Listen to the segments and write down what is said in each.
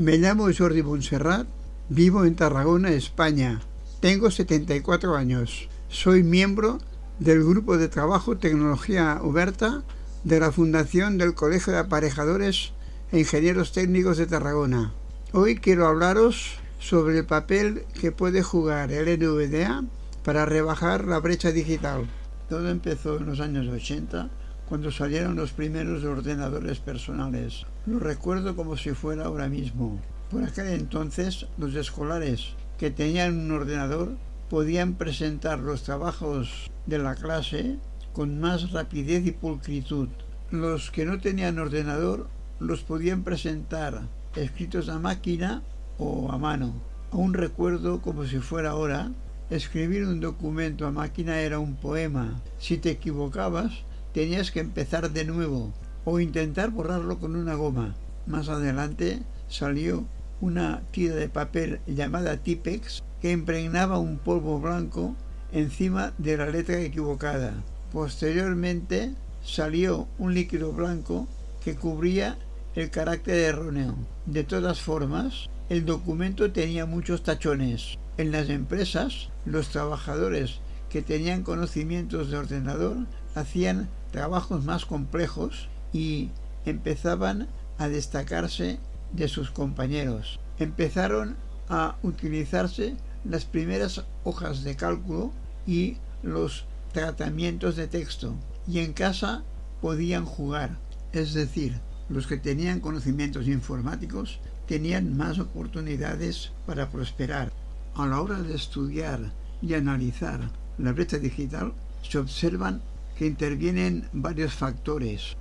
Me llamo Jordi Montserrat, vivo en Tarragona, España. Tengo 74 años. Soy miembro del Grupo de Trabajo Tecnología Uberta de la Fundación del Colegio de Aparejadores e Ingenieros Técnicos de Tarragona. Hoy quiero hablaros sobre el papel que puede jugar el NVDA para rebajar la brecha digital. Todo empezó en los años 80 cuando salieron los primeros ordenadores personales. Lo recuerdo como si fuera ahora mismo. Por aquel entonces, los escolares que tenían un ordenador podían presentar los trabajos de la clase con más rapidez y pulcritud. Los que no tenían ordenador los podían presentar escritos a máquina o a mano. Aún recuerdo como si fuera ahora, escribir un documento a máquina era un poema. Si te equivocabas, tenías que empezar de nuevo o intentar borrarlo con una goma. Más adelante salió una tira de papel llamada Tipex que impregnaba un polvo blanco encima de la letra equivocada. Posteriormente salió un líquido blanco que cubría el carácter erróneo. De todas formas, el documento tenía muchos tachones. En las empresas, los trabajadores que tenían conocimientos de ordenador hacían trabajos más complejos y empezaban a destacarse de sus compañeros. Empezaron a utilizarse las primeras hojas de cálculo y los tratamientos de texto y en casa podían jugar, es decir, los que tenían conocimientos informáticos tenían más oportunidades para prosperar. A la hora de estudiar y analizar la brecha digital, se observan que intervienen varios factores.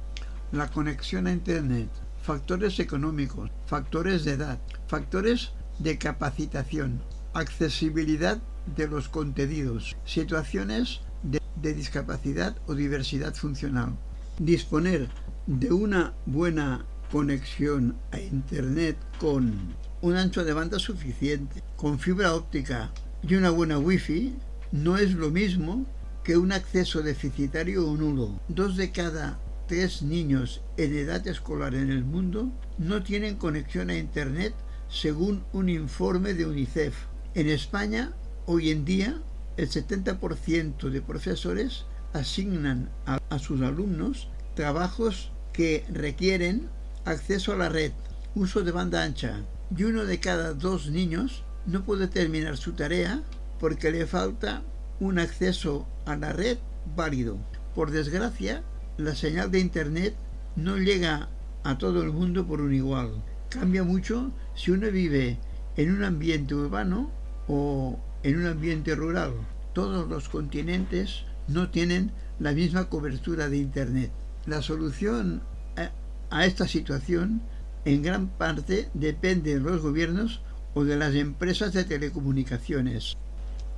La conexión a Internet, factores económicos, factores de edad, factores de capacitación, accesibilidad de los contenidos, situaciones de, discapacidad o diversidad funcional. Disponer de una buena conexión a Internet con un ancho de banda suficiente, con fibra óptica y una buena wifi no es lo mismo que un acceso deficitario o nulo. Dos de cada tres niños en edad escolar en el mundo no tienen conexión a Internet según un informe de UNICEF. En España, hoy en día, el 70% de profesores asignan a, sus alumnos trabajos que requieren acceso a la red, uso de banda ancha, y uno de cada dos niños no puede terminar su tarea porque le falta un acceso a la red válido. Por desgracia, la señal de Internet no llega a todo el mundo por un igual. Cambia mucho si uno vive en un ambiente urbano o en un ambiente rural. Todos los continentes no tienen la misma cobertura de Internet. La solución a esta situación en gran parte depende de los gobiernos o de las empresas de telecomunicaciones.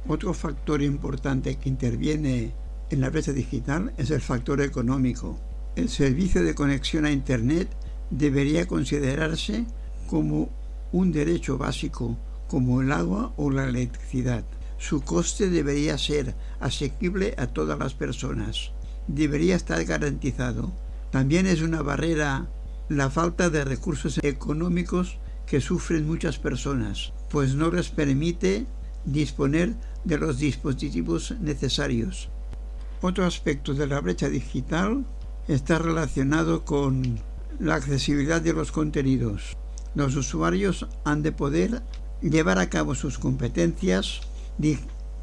Otro factor importante que interviene en la brecha digital es el factor económico. El servicio de conexión a Internet debería considerarse como un derecho básico, como el agua o la electricidad. Su coste debería ser asequible a todas las personas. Debería estar garantizado. También es una barrera la falta de recursos económicos que sufren muchas personas, pues no les permite disponer de los dispositivos necesarios. Otro aspecto de la brecha digital está relacionado con la accesibilidad de los contenidos. Los usuarios han de poder llevar a cabo sus competencias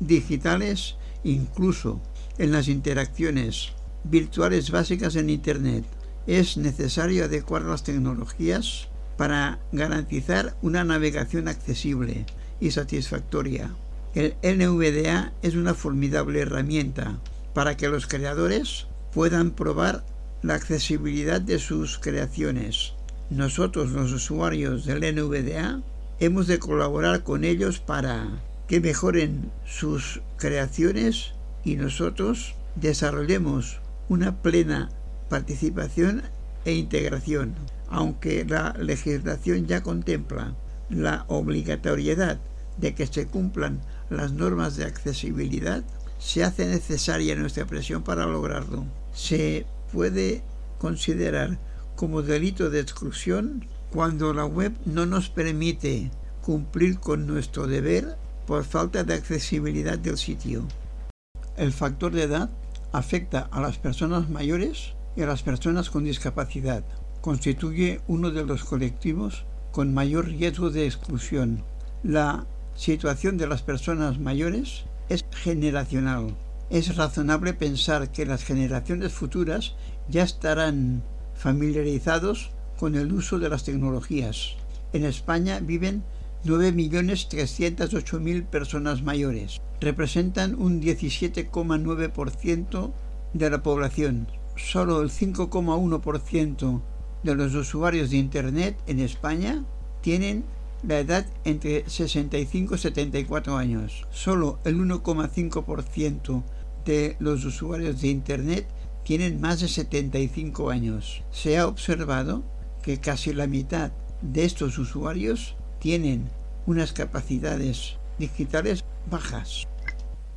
digitales incluso en las interacciones virtuales básicas en Internet. Es necesario adecuar las tecnologías para garantizar una navegación accesible y satisfactoria. El NVDA es una formidable herramienta para que los creadores puedan probar la accesibilidad de sus creaciones. Nosotros, los usuarios del NVDA, hemos de colaborar con ellos para que mejoren sus creaciones y nosotros desarrollemos una plena participación e integración, aunque la legislación ya contempla la obligatoriedad de que se cumplan las normas de accesibilidad, se hace necesaria nuestra presión para lograrlo. Se puede considerar como delito de exclusión cuando la web no nos permite cumplir con nuestro deber por falta de accesibilidad del sitio. El factor de edad afecta a las personas mayores y a las personas con discapacidad. Constituye uno de los colectivos con mayor riesgo de exclusión. La situación de las personas mayores es generacional. Es razonable pensar que las generaciones futuras ya estarán familiarizados con el uso de las tecnologías. En España viven 9.308.000 personas mayores. Representan un 17,9% de la población. Solo el 5,1% de los usuarios de Internet en España tienen la edad entre 65 y 74 años. Solo el 1,5% de los usuarios de Internet tienen más de 75 años. Se ha observado que casi la mitad de estos usuarios tienen unas capacidades digitales bajas.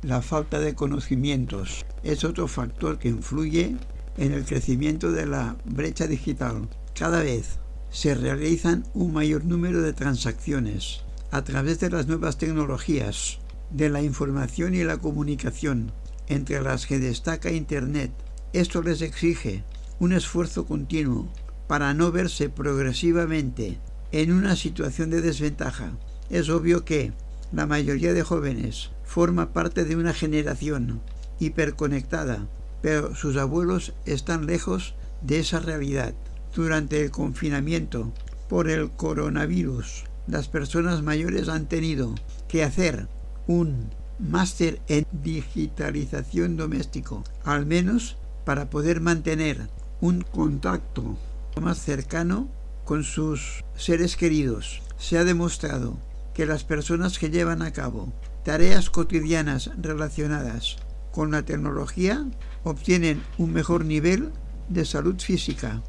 La falta de conocimientos es otro factor que influye en el crecimiento de la brecha digital. Cada vez se realizan un mayor número de transacciones a través de las nuevas tecnologías, de la información y la comunicación, entre las que destaca Internet. Esto les exige un esfuerzo continuo para no verse progresivamente en una situación de desventaja. Es obvio que la mayoría de jóvenes forma parte de una generación hiperconectada, pero sus abuelos están lejos de esa realidad. Durante el confinamiento por el coronavirus, las personas mayores han tenido que hacer un máster en digitalización doméstico, al menos para poder mantener un contacto más cercano con sus seres queridos. Se ha demostrado que las personas que llevan a cabo tareas cotidianas relacionadas con la tecnología obtienen un mejor nivel de salud física,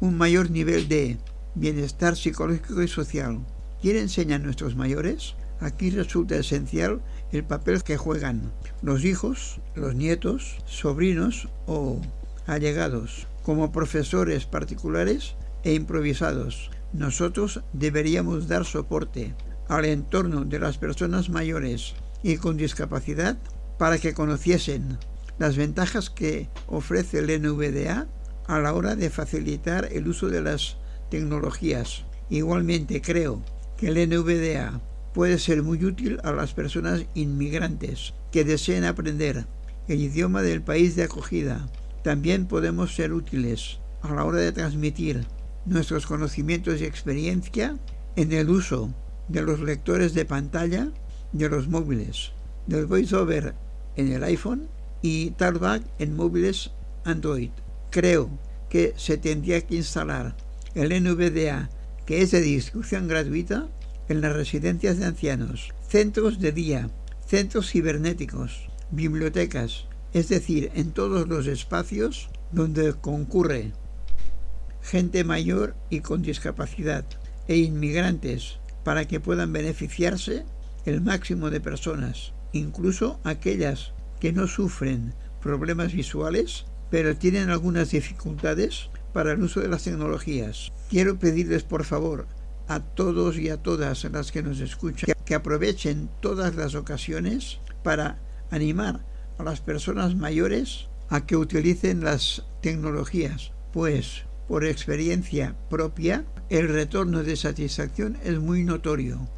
un mayor nivel de bienestar psicológico y social. ¿Quién enseñan nuestros mayores? Aquí resulta esencial el papel que juegan los hijos, los nietos, sobrinos o allegados como profesores particulares e improvisados. Nosotros deberíamos dar soporte al entorno de las personas mayores y con discapacidad para que conociesen las ventajas que ofrece el NVDA a la hora de facilitar el uso de las tecnologías. Igualmente creo que el NVDA puede ser muy útil a las personas inmigrantes que deseen aprender el idioma del país de acogida. También podemos ser útiles a la hora de transmitir nuestros conocimientos y experiencia en el uso de los lectores de pantalla de los móviles, del VoiceOver en el iPhone y Talkback en móviles Android. Creo que se tendría que instalar el NVDA, que es de distribución gratuita, en las residencias de ancianos, centros de día, centros cibernéticos, bibliotecas, es decir, en todos los espacios donde concurre gente mayor y con discapacidad e inmigrantes para que puedan beneficiarse el máximo de personas, incluso aquellas que no sufren problemas visuales, pero tienen algunas dificultades para el uso de las tecnologías. Quiero pedirles por favor a todos y a todas las que nos escuchan que aprovechen todas las ocasiones para animar a las personas mayores a que utilicen las tecnologías, pues por experiencia propia, el retorno de satisfacción es muy notorio.